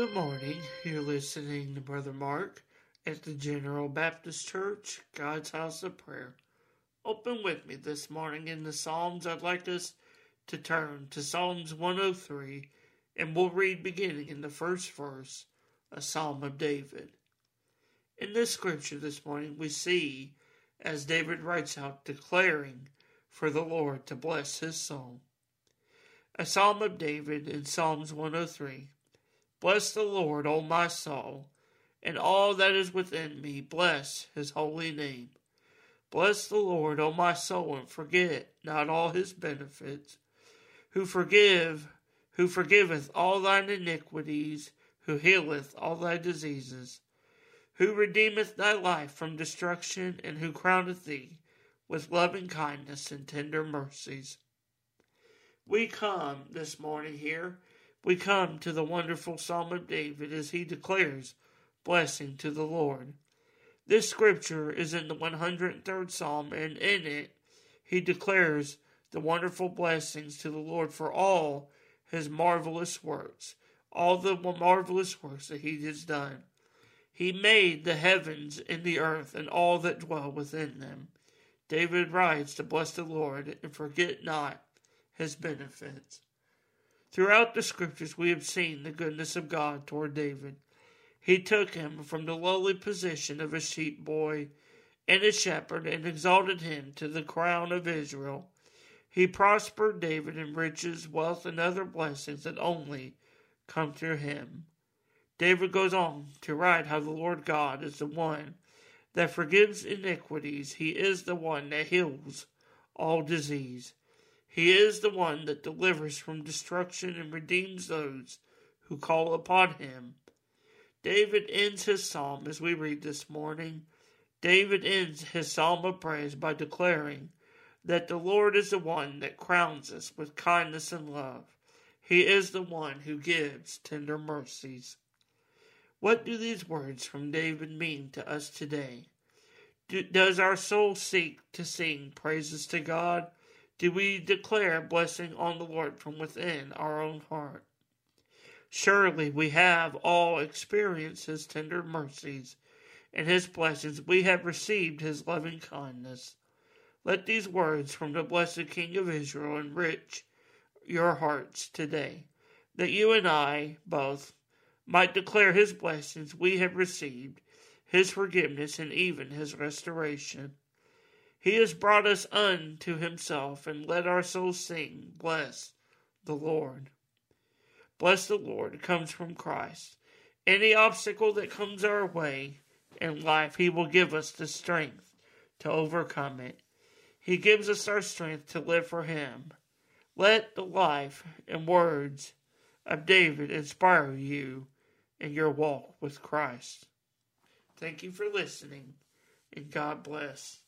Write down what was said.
Good morning. You're listening to Brother Mark at the General Baptist Church, God's House of Prayer. Open with me this morning in the Psalms. I'd like us to turn to Psalms 103, and we'll read beginning in the first verse, a Psalm of David. In this scripture this morning, we see as David writes out, declaring for the Lord to bless his soul. A Psalm of David in Psalms 103. Bless the Lord, O my soul, and all that is within me, bless his holy name. Bless the Lord, O my soul, and forget not all his benefits, who forgive, who forgiveth all thine iniquities, who healeth all thy diseases, who redeemeth thy life from destruction, and who crowneth thee with loving kindness and tender mercies. We come this morning here we come to the wonderful Psalm of David as he declares blessing to the Lord. This scripture is in the 103rd Psalm, and in it he declares the wonderful blessings to the Lord for all his marvelous works, all the marvelous works that he has done. He made the heavens and the earth and all that dwell within them. David writes to bless the Lord and forget not his benefits. Throughout the scriptures, we have seen the goodness of God toward David. He took him from the lowly position of a sheep boy and a shepherd and exalted him to the crown of Israel. He prospered David in riches, wealth, and other blessings that only come through him. David goes on to write how the Lord God is the one that forgives iniquities. He is the one that heals all disease. He is the one that delivers from destruction and redeems those who call upon him. David ends his psalm as we read this morning. David ends his psalm of praise by declaring that the Lord is the one that crowns us with kindness and love. He is the one who gives tender mercies. What do these words from David mean to us today? Do, does our soul seek to sing praises to God? Do we declare blessing on the Lord from within our own heart. Surely we have all experienced his tender mercies and his blessings. We have received his loving kindness. Let these words from the blessed King of Israel enrich your hearts today, that you and I both might declare his blessings we have received, his forgiveness, and even his restoration. He has brought us unto himself, and let our souls sing, Bless the Lord. Bless the Lord comes from Christ. Any obstacle that comes our way in life, He will give us the strength to overcome it. He gives us our strength to live for Him. Let the life and words of David inspire you in your walk with Christ. Thank you for listening, and God bless.